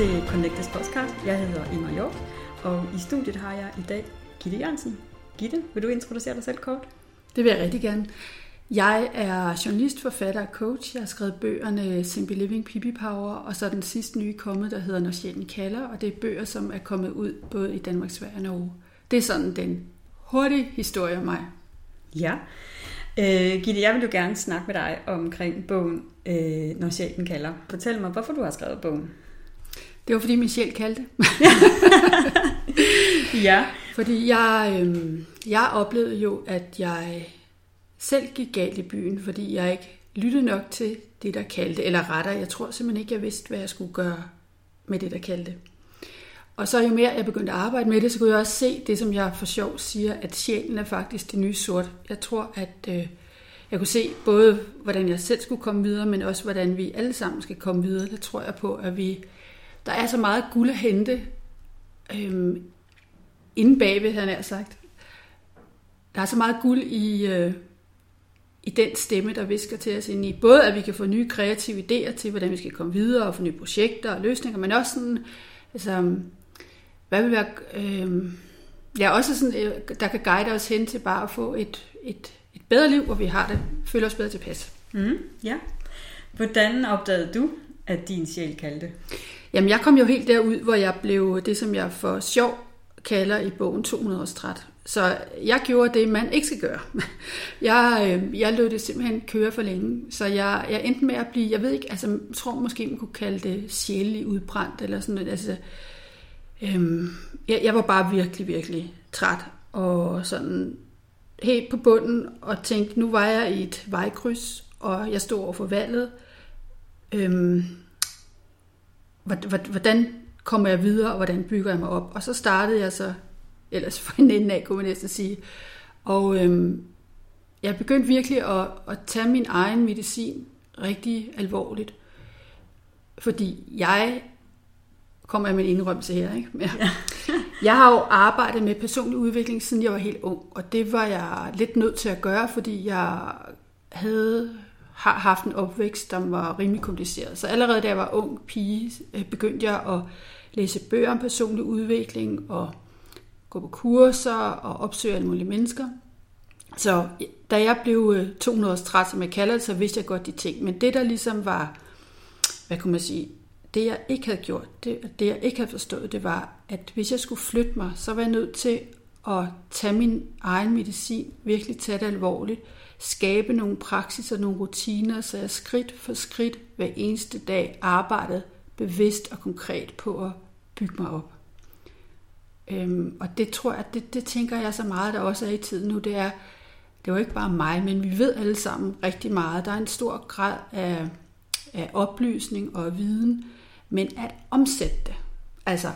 Til Connectors podcast. Jeg hedder Inger Hjort, og i studiet har jeg i dag Gitte Jørgensen. Gitte, vil du introducere dig selv kort? Det vil jeg rigtig gerne. Jeg er journalist, forfatter og coach. Jeg har skrevet bøgerne Simple Living, Pippi Power, og så den sidste nye kommet, der hedder Når sjælen kalder, og det er bøger, som er kommet ud både i Danmark, Sverige og Norge. Det er sådan den hurtige historie om mig. Ja. Øh, Gitte, jeg vil jo gerne snakke med dig omkring bogen øh, Når sjælen kalder. Fortæl mig, hvorfor du har skrevet bogen. Det var fordi min sjæl kaldte. ja. Fordi jeg, øh, jeg oplevede jo, at jeg selv gik galt i byen, fordi jeg ikke lyttede nok til det, der kaldte, eller retter, jeg tror simpelthen ikke, jeg vidste, hvad jeg skulle gøre med det, der kaldte. Og så jo mere jeg begyndte at arbejde med det, så kunne jeg også se det, som jeg for sjov siger, at sjælen er faktisk det nye sort. Jeg tror, at øh, jeg kunne se både, hvordan jeg selv skulle komme videre, men også, hvordan vi alle sammen skal komme videre. Det tror jeg på, at vi... Der er så meget guld at hente øhm, inde bagved, han har sagt. Der er så meget guld i, øh, i den stemme, der visker til os ind i. Både at vi kan få nye kreative idéer til, hvordan vi skal komme videre og få nye projekter og løsninger, men også sådan, altså, hvad vil være, øh, ja, også sådan, øh, der kan guide os hen til bare at få et, et, et bedre liv, hvor vi har det, føler os bedre tilpas. Mm, ja. Hvordan opdagede du, at din sjæl kaldte? Jamen, jeg kom jo helt derud, hvor jeg blev det, som jeg for sjov kalder i bogen 200 års træt. Så jeg gjorde det, man ikke skal gøre. Jeg, øh, jeg lød det simpelthen køre for længe. Så jeg, jeg endte med at blive, jeg ved ikke, altså jeg tror måske, man kunne kalde det sjældent udbrændt, eller sådan noget. Altså, øh, jeg, jeg var bare virkelig, virkelig træt, og sådan helt på bunden, og tænkte, nu var jeg i et vejkryds, og jeg stod over for valget. Øh, hvordan kommer jeg videre, og hvordan bygger jeg mig op? Og så startede jeg så ellers for en ende af, kunne man næsten sige. Og øhm, jeg begyndte virkelig at, at tage min egen medicin rigtig alvorligt. Fordi jeg kommer med en indrømmelse her. Ikke? Ja. jeg har jo arbejdet med personlig udvikling, siden jeg var helt ung, og det var jeg lidt nødt til at gøre, fordi jeg havde har haft en opvækst, der var rimelig kompliceret. Så allerede da jeg var ung pige, øh, begyndte jeg at læse bøger om personlig udvikling og gå på kurser og opsøge alle mulige mennesker. Så da jeg blev øh, 200 års træt, som jeg kalder det, så vidste jeg godt de ting. Men det, der ligesom var, hvad kunne man sige, det jeg ikke havde gjort, det, det jeg ikke havde forstået, det var, at hvis jeg skulle flytte mig, så var jeg nødt til at tage min egen medicin, virkelig tage det alvorligt, skabe nogle praksiser, nogle rutiner, så jeg skridt for skridt hver eneste dag arbejdede bevidst og konkret på at bygge mig op. Øhm, og det tror jeg, det, det tænker jeg så meget, der også er i tiden nu, det er, det var ikke bare mig, men vi ved alle sammen rigtig meget. Der er en stor grad af, af oplysning og viden, men at omsætte det, altså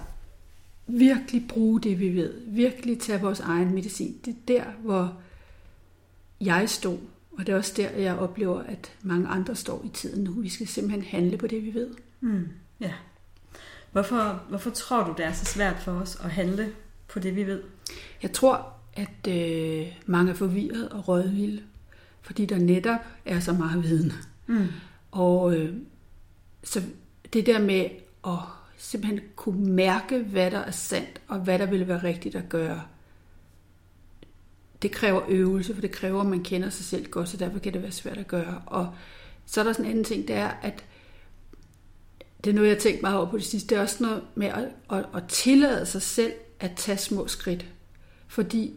virkelig bruge det, vi ved, virkelig tage vores egen medicin, det er der, hvor jeg stod, og det er også der, jeg oplever, at mange andre står i tiden nu. Vi skal simpelthen handle på det, vi ved. Mm, ja. Hvorfor, hvorfor tror du, det er så svært for os at handle på det, vi ved? Jeg tror, at øh, mange er forvirret og rådvilde, fordi der netop er så meget viden. Mm. Og øh, så det der med at simpelthen kunne mærke, hvad der er sandt, og hvad der vil være rigtigt at gøre, det kræver øvelse, for det kræver, at man kender sig selv godt, så derfor kan det være svært at gøre. Og så er der sådan en anden ting, det er, at det er noget, jeg har tænkt meget over på det sidste, det er også noget med at, at, at tillade sig selv at tage små skridt. Fordi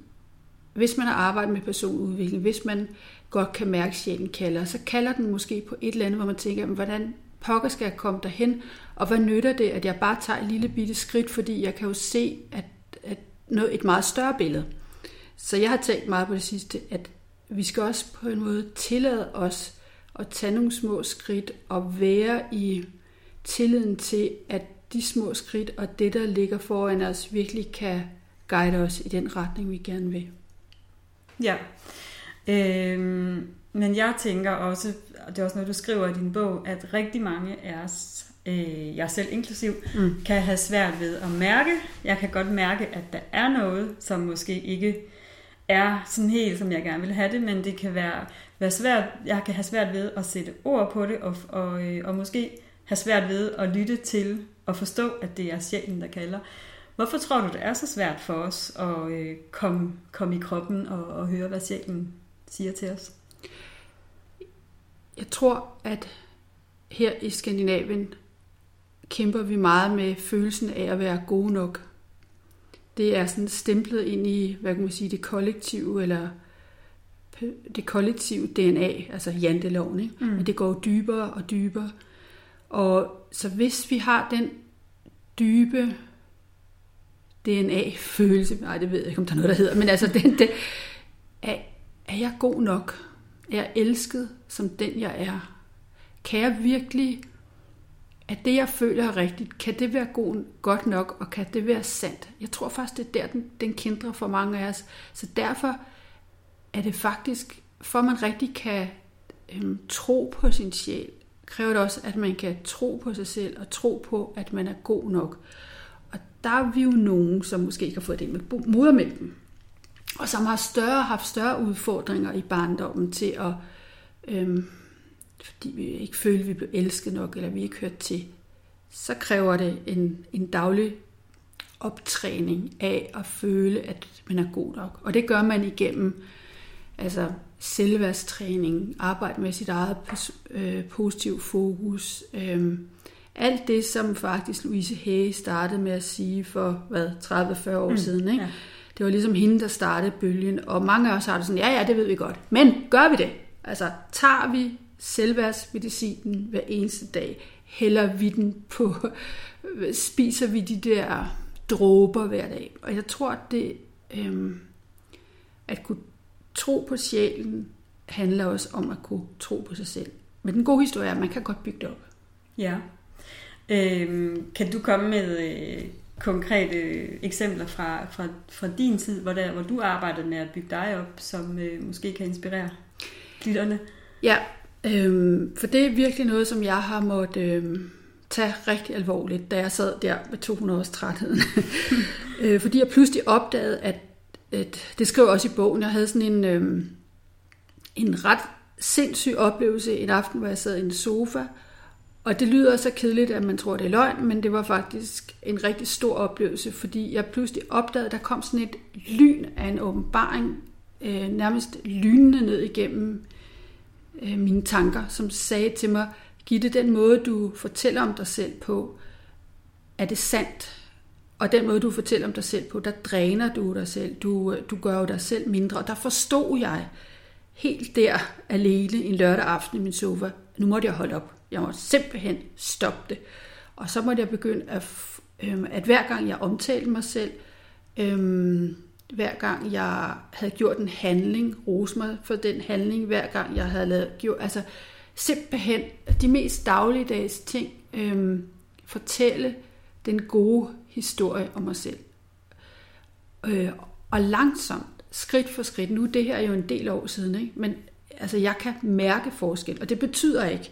hvis man har arbejdet med personudvikling, hvis man godt kan mærke, at sjælen kalder, så kalder den måske på et eller andet, hvor man tænker, hvordan pokker skal jeg komme derhen, og hvad nytter det, at jeg bare tager et lille bitte skridt, fordi jeg kan jo se at, at noget, et meget større billede. Så jeg har tænkt meget på det sidste, at vi skal også på en måde tillade os at tage nogle små skridt og være i tilliden til, at de små skridt og det, der ligger foran os, virkelig kan guide os i den retning, vi gerne vil. Ja, øhm, men jeg tænker også, og det er også noget, du skriver i din bog, at rigtig mange af os, øh, jeg selv inklusiv, mm. kan have svært ved at mærke. Jeg kan godt mærke, at der er noget, som måske ikke er sådan helt, som jeg gerne vil have det, men det kan være, være svært, jeg kan have svært ved at sætte ord på det, og, og, øh, og måske have svært ved at lytte til og forstå, at det er sjælen, der kalder. Hvorfor tror du, det er så svært for os at øh, komme, komme i kroppen og, og høre, hvad sjælen siger til os? Jeg tror, at her i Skandinavien kæmper vi meget med følelsen af at være gode nok. Det er sådan stemplet ind i, hvad kan man sige, det kollektive, eller det kollektive DNA, altså janteloven, ikke? Mm. det går dybere og dybere. Og så hvis vi har den dybe DNA-følelse, nej det ved jeg ikke, om der er noget, der hedder, men altså den, det, er, er jeg god nok? Er jeg elsket som den, jeg er? Kan jeg virkelig, at det, jeg føler er rigtigt, kan det være god, godt nok, og kan det være sandt? Jeg tror faktisk, det er der, den, den kendrer for mange af os. Så derfor er det faktisk, for man rigtig kan øhm, tro på sin sjæl, kræver det også, at man kan tro på sig selv, og tro på, at man er god nok. Og der er vi jo nogen, som måske ikke har fået det med modermælken, og som har større, haft større udfordringer i barndommen til at, øhm, fordi vi ikke følte, at vi blev elsket nok, eller vi ikke hørte til, så kræver det en, en daglig optræning af at føle, at man er god nok. Og det gør man igennem altså selvværdstræning, arbejde med sit eget øh, positiv fokus, øh, alt det, som faktisk Louise Hay startede med at sige for, hvad, 30-40 år mm, siden, ikke? Ja. Det var ligesom hende, der startede bølgen, og mange af os har det sådan, ja, ja, det ved vi godt, men gør vi det? Altså, tager vi selvværdsmedicinen hver eneste dag? Hælder vi den på, spiser vi de der dråber hver dag? Og jeg tror, at det, øh, at kunne tro på sjælen handler også om at kunne tro på sig selv. Men den gode historie er, at man kan godt bygge det op. Ja. Øhm, kan du komme med øh, konkrete eksempler fra, fra, fra din tid, hvor, der, hvor du arbejdede med at bygge dig op, som øh, måske kan inspirere lytterne? Ja, øhm, for det er virkelig noget, som jeg har måttet øhm, tage rigtig alvorligt, da jeg sad der med 200 års trætheden. øh, fordi jeg pludselig opdagede, at at det skrev også i bogen, jeg havde sådan en, øhm, en ret sindssyg oplevelse en aften, hvor jeg sad i en sofa, og det lyder så kedeligt, at man tror, det er løgn, men det var faktisk en rigtig stor oplevelse, fordi jeg pludselig opdagede, at der kom sådan et lyn af en åbenbaring, øh, nærmest lynende ned igennem øh, Øh, mine tanker, som sagde til mig, Gitte, den måde, du fortæller om dig selv på, er det sandt? Og den måde, du fortæller om dig selv på, der dræner du dig selv. Du, øh, du gør jo dig selv mindre. Og der forstod jeg helt der alene en lørdag aften i min sofa, nu måtte jeg holde op. Jeg måtte simpelthen stoppe det. Og så måtte jeg begynde at, øh, at hver gang jeg omtalte mig selv, øh, hver gang jeg havde gjort en handling, rose mig for den handling, hver gang jeg havde lavet, gjort, altså simpelthen de mest dagligdags ting, øhm, fortælle den gode historie om mig selv. Øh, og langsomt, skridt for skridt, nu det her er jo en del år siden, ikke? men altså, jeg kan mærke forskel, og det betyder ikke,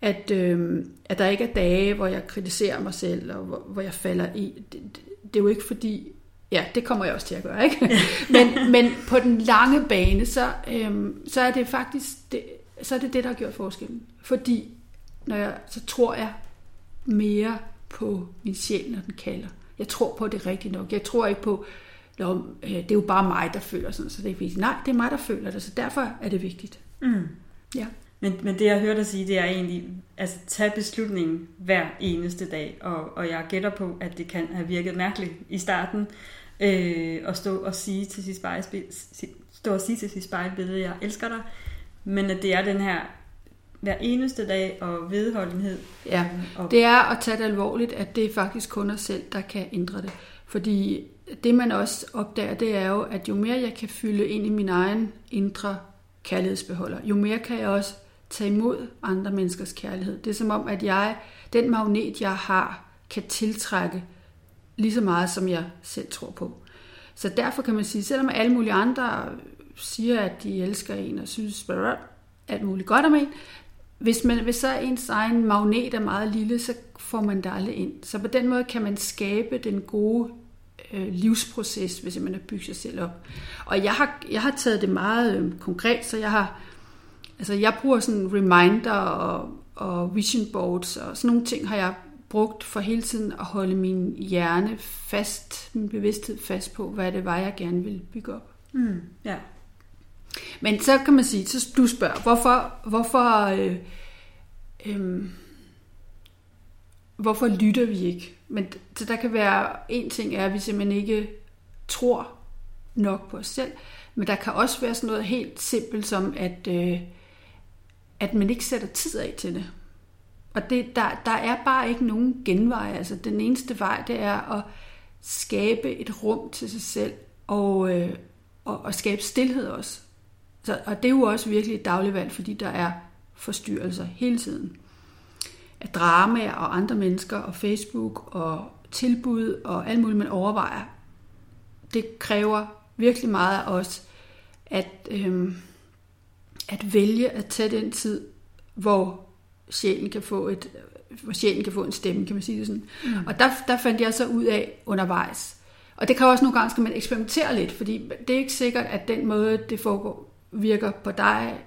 at, øh, at der ikke er dage, hvor jeg kritiserer mig selv, og hvor, hvor jeg falder i. Det, det, det er jo ikke fordi, ja, det kommer jeg også til at gøre, ikke? men, men på den lange bane, så, øh, så er det faktisk, det, så er det det, der har gjort forskellen. Fordi, når jeg, så tror jeg mere på min sjæl, når den kalder. Jeg tror på, det rigtigt nok. Jeg tror ikke på, at øh, det er jo bare mig, der føler sådan, så det er ikke vigtigt. Nej, det er mig, der føler det, så derfor er det vigtigt. Mm. Ja. Men, men det, jeg hørte dig sige, det er egentlig, altså tage beslutningen hver eneste dag, og, og jeg gætter på, at det kan have virket mærkeligt i starten, øh, at stå og sige til sit spejlbillede, stå og sige til sit spejlbillede, jeg elsker dig, men at det er den her hver eneste dag og vedholdenhed. Ja, og... det er at tage det alvorligt, at det er faktisk kun os selv, der kan ændre det. Fordi det man også opdager, det er jo, at jo mere jeg kan fylde ind i min egen indre kærlighedsbeholder, jo mere kan jeg også tage imod andre menneskers kærlighed. Det er som om, at jeg, den magnet, jeg har, kan tiltrække lige så meget, som jeg selv tror på. Så derfor kan man sige, selvom alle mulige andre siger, at de elsker en og synes alt muligt godt om en, hvis, man, hvis så ens egen magnet er meget lille, så får man det aldrig ind. Så på den måde kan man skabe den gode øh, livsproces, hvis man har bygget sig selv op. Og jeg har, jeg har taget det meget øh, konkret, så jeg har, altså jeg bruger sådan reminder og, og vision boards og sådan nogle ting har jeg brugt for hele tiden at holde min hjerne fast, min bevidsthed fast på, hvad det var, jeg gerne ville bygge op. Mm, ja. Men så kan man sige, så du spørger, hvorfor, hvorfor, øh, øh, hvorfor lytter vi ikke? Men så der kan være, en ting er, at vi simpelthen ikke tror nok på os selv, men der kan også være sådan noget helt simpelt som, at, øh, at man ikke sætter tid af til det. Og det, der, der er bare ikke nogen genvej. Altså, den eneste vej, det er at skabe et rum til sig selv, og, øh, og, og skabe stillhed også. Så, og det er jo også virkelig et dagligvalg, fordi der er forstyrrelser hele tiden. Af dramaer og andre mennesker, og Facebook og tilbud og alt muligt, man overvejer. Det kræver virkelig meget af os, at, øh, at vælge at tage den tid, hvor sjælen kan få et hvor sjælen kan få en stemme, kan man sige det sådan. Mm. Og der, der fandt jeg så ud af undervejs. Og det kan også nogle gange, skal man eksperimentere lidt, fordi det er ikke sikkert, at den måde, det foregår, virker på dig,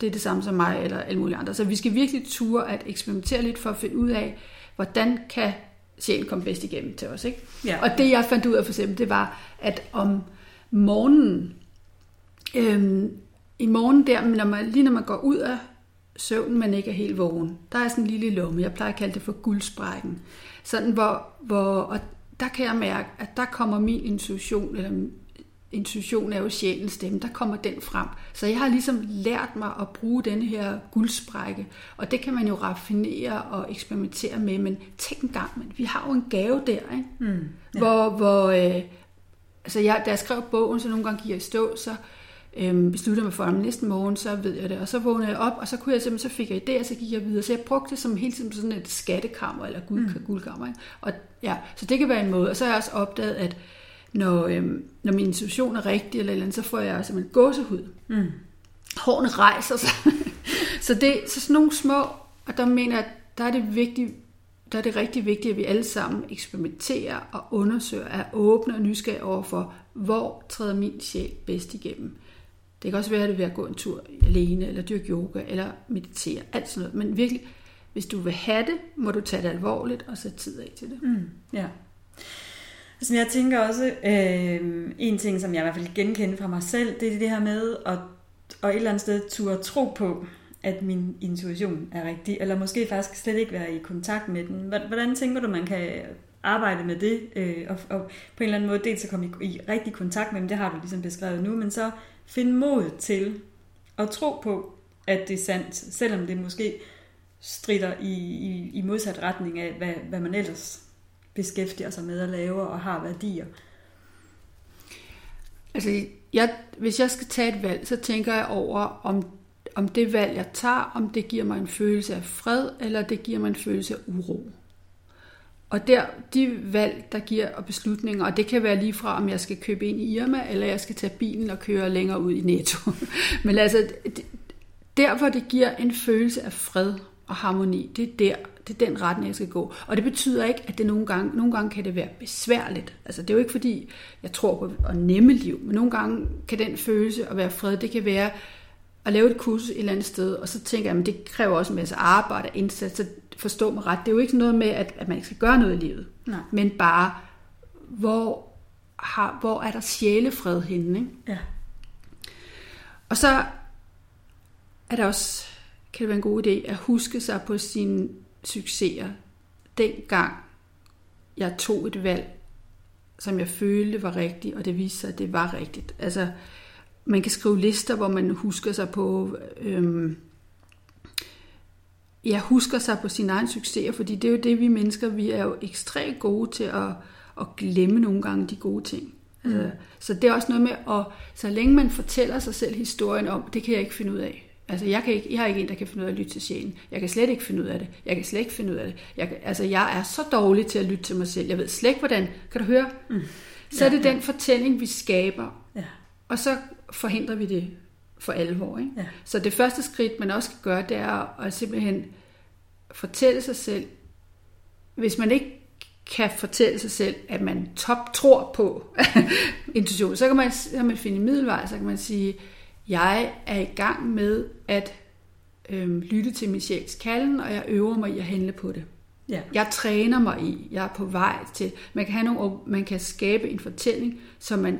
det er det samme som mig eller alle mulige andre. Så vi skal virkelig ture at eksperimentere lidt for at finde ud af, hvordan kan sjælen komme bedst igennem til os. Ikke? Ja. Og det jeg fandt ud af for eksempel, det var, at om morgenen, øhm, i morgen der, når man, lige når man går ud af søvnen, men ikke er helt vågen. Der er sådan en lille lomme, jeg plejer at kalde det for guldsprækken. Sådan hvor, hvor og der kan jeg mærke, at der kommer min intuition, eller intuition er jo sjælens stemme, der kommer den frem. Så jeg har ligesom lært mig at bruge denne her guldsprække, og det kan man jo raffinere og eksperimentere med, men tænk en gang, men vi har jo en gave der, ikke? Mm, ja. hvor, hvor øh, altså jeg, da jeg skrev bogen, så nogle gange gik jeg i stå, så øhm, besluttede mig for, at næste morgen, så ved jeg det. Og så vågnede jeg op, og så kunne jeg simpelthen, så fik jeg idéer, så gik jeg videre. Så jeg brugte det som hele tiden sådan et skattekammer, eller guld, mm. guldkammer. Ikke? Og, ja, så det kan være en måde. Og så har jeg også opdaget, at når, øhm, når min intuition er rigtig, eller, eller andet, så får jeg simpelthen gåsehud. Mm. Hårene rejser sig. så, det, så sådan nogle små, og der mener jeg, der er det vigtigt, der er det rigtig vigtigt, at vi alle sammen eksperimenterer og undersøger, er åbne og nysgerrige over for, hvor træder min sjæl bedst igennem. Det kan også være, at det er ved at gå en tur alene, eller dyrke yoga, eller meditere, alt sådan noget. Men virkelig, hvis du vil have det, må du tage det alvorligt og sætte tid af til det. Mm, ja. Altså, jeg tænker også, øh, en ting, som jeg i hvert fald genkender fra mig selv, det er det her med at, at et eller andet sted turde tro på, at min intuition er rigtig, eller måske faktisk slet ikke være i kontakt med den. Hvordan tænker du, man kan arbejde med det, øh, og, og på en eller anden måde dels at komme i, i rigtig kontakt med dem, det har du ligesom beskrevet nu, men så Find mod til at tro på, at det er sandt, selvom det måske strider i, i, i modsat retning af, hvad, hvad man ellers beskæftiger sig med at lave og har værdier. Altså, jeg, hvis jeg skal tage et valg, så tænker jeg over, om, om det valg, jeg tager, om det giver mig en følelse af fred, eller det giver mig en følelse af uro. Og der, de valg, der giver og beslutninger, og det kan være lige fra, om jeg skal købe ind i Irma, eller jeg skal tage bilen og køre længere ud i Netto. Men altså, der hvor det giver en følelse af fred og harmoni, det er der, det er den retning, jeg skal gå. Og det betyder ikke, at det nogle gange, nogle gange kan det være besværligt. Altså, det er jo ikke fordi, jeg tror på at nemme liv, men nogle gange kan den følelse at være fred, det kan være at lave et kursus et eller andet sted, og så tænker jeg, at det kræver også en masse arbejde og indsats, så forstå mig ret. Det er jo ikke noget med, at, at man ikke skal gøre noget i livet, Nej. men bare, hvor, har, hvor er der sjælefred henne? Ikke? Ja. Og så er der også, kan det være en god idé, at huske sig på sine succeser. Dengang jeg tog et valg, som jeg følte var rigtigt, og det viste sig, at det var rigtigt. Altså, man kan skrive lister, hvor man husker sig på, øhm, ja, husker sig på sin egen succeser, fordi det er jo det, vi mennesker, vi er jo ekstremt gode til at, at glemme nogle gange de gode ting. Mm. Altså, så det er også noget med, at så længe man fortæller sig selv historien om, det kan jeg ikke finde ud af. Altså, jeg, kan ikke, jeg er ikke en, der kan finde ud af at lytte til sjælen. Jeg kan slet ikke finde ud af det. Jeg kan slet ikke finde ud af det. Jeg, altså, jeg er så dårlig til at lytte til mig selv. Jeg ved slet ikke, hvordan. Kan du høre? Mm. Så ja, er det ja. den fortælling, vi skaber. Ja. Og så forhindrer vi det for alvor. Ikke? Ja. Så det første skridt, man også skal gøre, det er at simpelthen fortælle sig selv, hvis man ikke kan fortælle sig selv, at man top tror på intuition, så kan man, så kan man finde en middelvej, så kan man sige, jeg er i gang med at øh, lytte til min sjæls kalden, og jeg øver mig i at handle på det. Ja. Jeg træner mig i, jeg er på vej til, man kan, have nogle, man kan skabe en fortælling, så man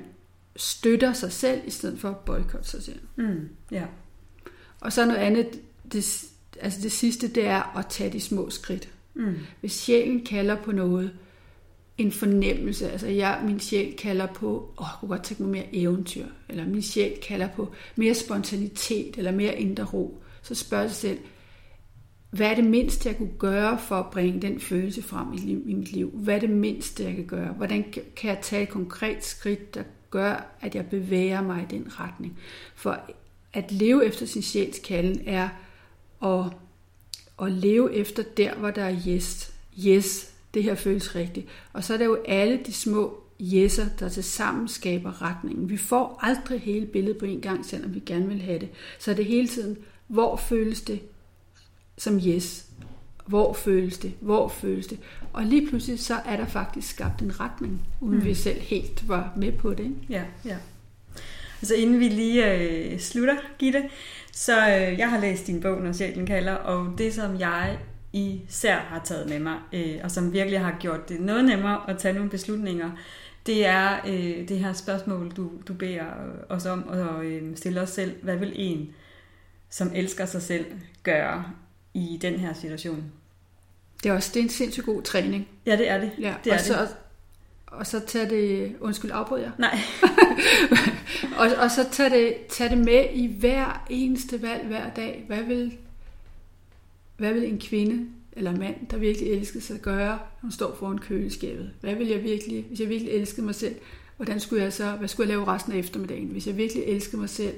støtter sig selv, i stedet for at boykotte sig selv. Mm. Ja. Og så noget andet, det, altså det sidste, det er at tage de små skridt. Mm. Hvis sjælen kalder på noget, en fornemmelse, altså jeg, min sjæl kalder på, åh, jeg kunne godt tænke mig mere eventyr, eller min sjæl kalder på mere spontanitet, eller mere indre ro, så spørg dig selv, hvad er det mindste, jeg kunne gøre for at bringe den følelse frem i, i mit liv? Hvad er det mindste, jeg kan gøre? Hvordan kan jeg tage et konkret skridt, der gør, at jeg bevæger mig i den retning? For at leve efter sin sjæls kalden er at, at leve efter der, hvor der er yes. Yes, det her føles rigtigt. Og så er der jo alle de små yeser, der til sammen skaber retningen. Vi får aldrig hele billedet på en gang, selvom vi gerne vil have det. Så er det hele tiden, hvor føles det som yes? Hvor føles det? Hvor føles det? Og lige pludselig så er der faktisk skabt en retning, uden mm. vi selv helt var med på det. Ikke? Ja, ja. Altså inden vi lige øh, slutter, Gitte, så øh, jeg har læst din bog, Når sjælen kalder, og det som jeg især har taget med mig, øh, og som virkelig har gjort det noget nemmere at tage nogle beslutninger, det er øh, det her spørgsmål, du, du beder os om at øh, stille os selv. Hvad vil en, som elsker sig selv, gøre i den her situation? Det er også det er en sindssygt god træning. Ja, det er det. Ja, det er og, så, det. og så tage det... Undskyld, afbryder jeg? Nej. og, og så tage det, tage det med i hver eneste valg hver dag. Hvad vil, hvad vil en kvinde eller mand, der virkelig elsker sig, gøre, når hun står foran køleskabet? Hvad vil jeg virkelig, hvis jeg virkelig elskede mig selv, hvordan skulle jeg så, hvad skulle jeg lave resten af eftermiddagen? Hvis jeg virkelig elskede mig selv,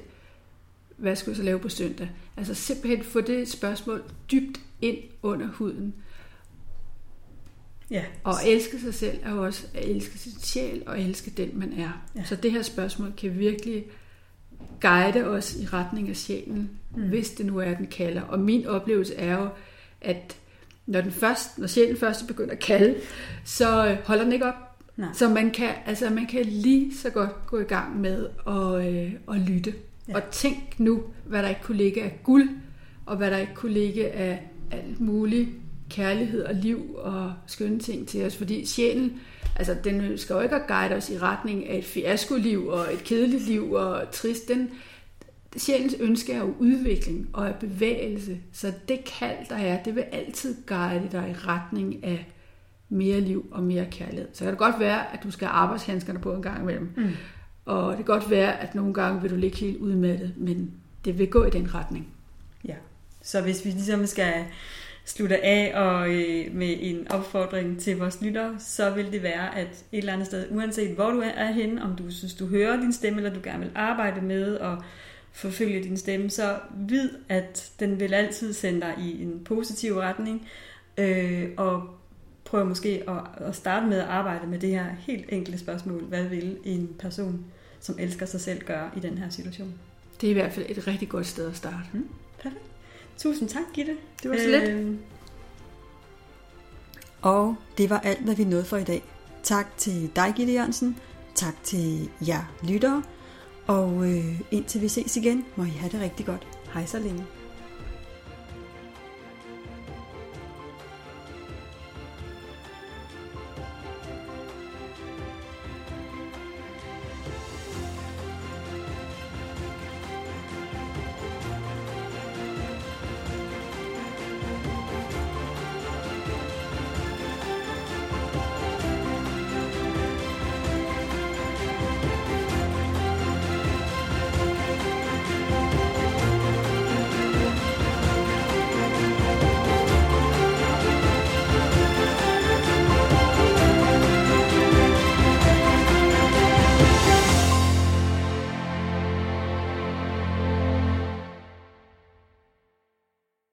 hvad skulle jeg så lave på søndag? Altså simpelthen få det spørgsmål dybt ind under huden. Ja. Og elske sig selv er jo også at elske sin sjæl og elske den, man er. Ja. Så det her spørgsmål kan virkelig guide os i retning af sjælen, mm. hvis det nu er, den kalder. Og min oplevelse er jo, at når, den først, når sjælen først begynder at kalde, så øh, holder den ikke op. Nej. Så man kan, altså man kan lige så godt gå i gang med at, øh, at lytte. Ja. Og tænk nu, hvad der ikke kunne ligge af guld, og hvad der ikke kunne ligge af alt muligt kærlighed og liv og skønne ting til os. Fordi sjælen, altså den skal jo ikke guide os i retning af et fiaskoliv og et kedeligt liv og trist. Den, sjælens ønske er jo udvikling og er bevægelse. Så det kald, der er, det vil altid guide dig i retning af mere liv og mere kærlighed. Så kan det godt være, at du skal have arbejdshandskerne på en gang imellem. Mm. Og det kan godt være, at nogle gange vil du ligge helt udmattet, men det vil gå i den retning. Ja. Så hvis vi ligesom skal slutte af og øh, med en opfordring til vores lyttere, så vil det være, at et eller andet sted, uanset hvor du er henne, om du synes, du hører din stemme, eller du gerne vil arbejde med og forfølge din stemme, så vid, at den vil altid sende dig i en positiv retning, øh, og prøv måske at, at starte med at arbejde med det her helt enkle spørgsmål. Hvad vil en person, som elsker sig selv, gøre i den her situation? Det er i hvert fald et rigtig godt sted at starte. Mm, perfekt. Tusind tak, Gitte. Det var så lidt. Øh, og det var alt, hvad vi nåede for i dag. Tak til dig, Gitte Jørgensen. Tak til jer lyttere. Og øh, indtil vi ses igen, må I have det rigtig godt. Hej så længe.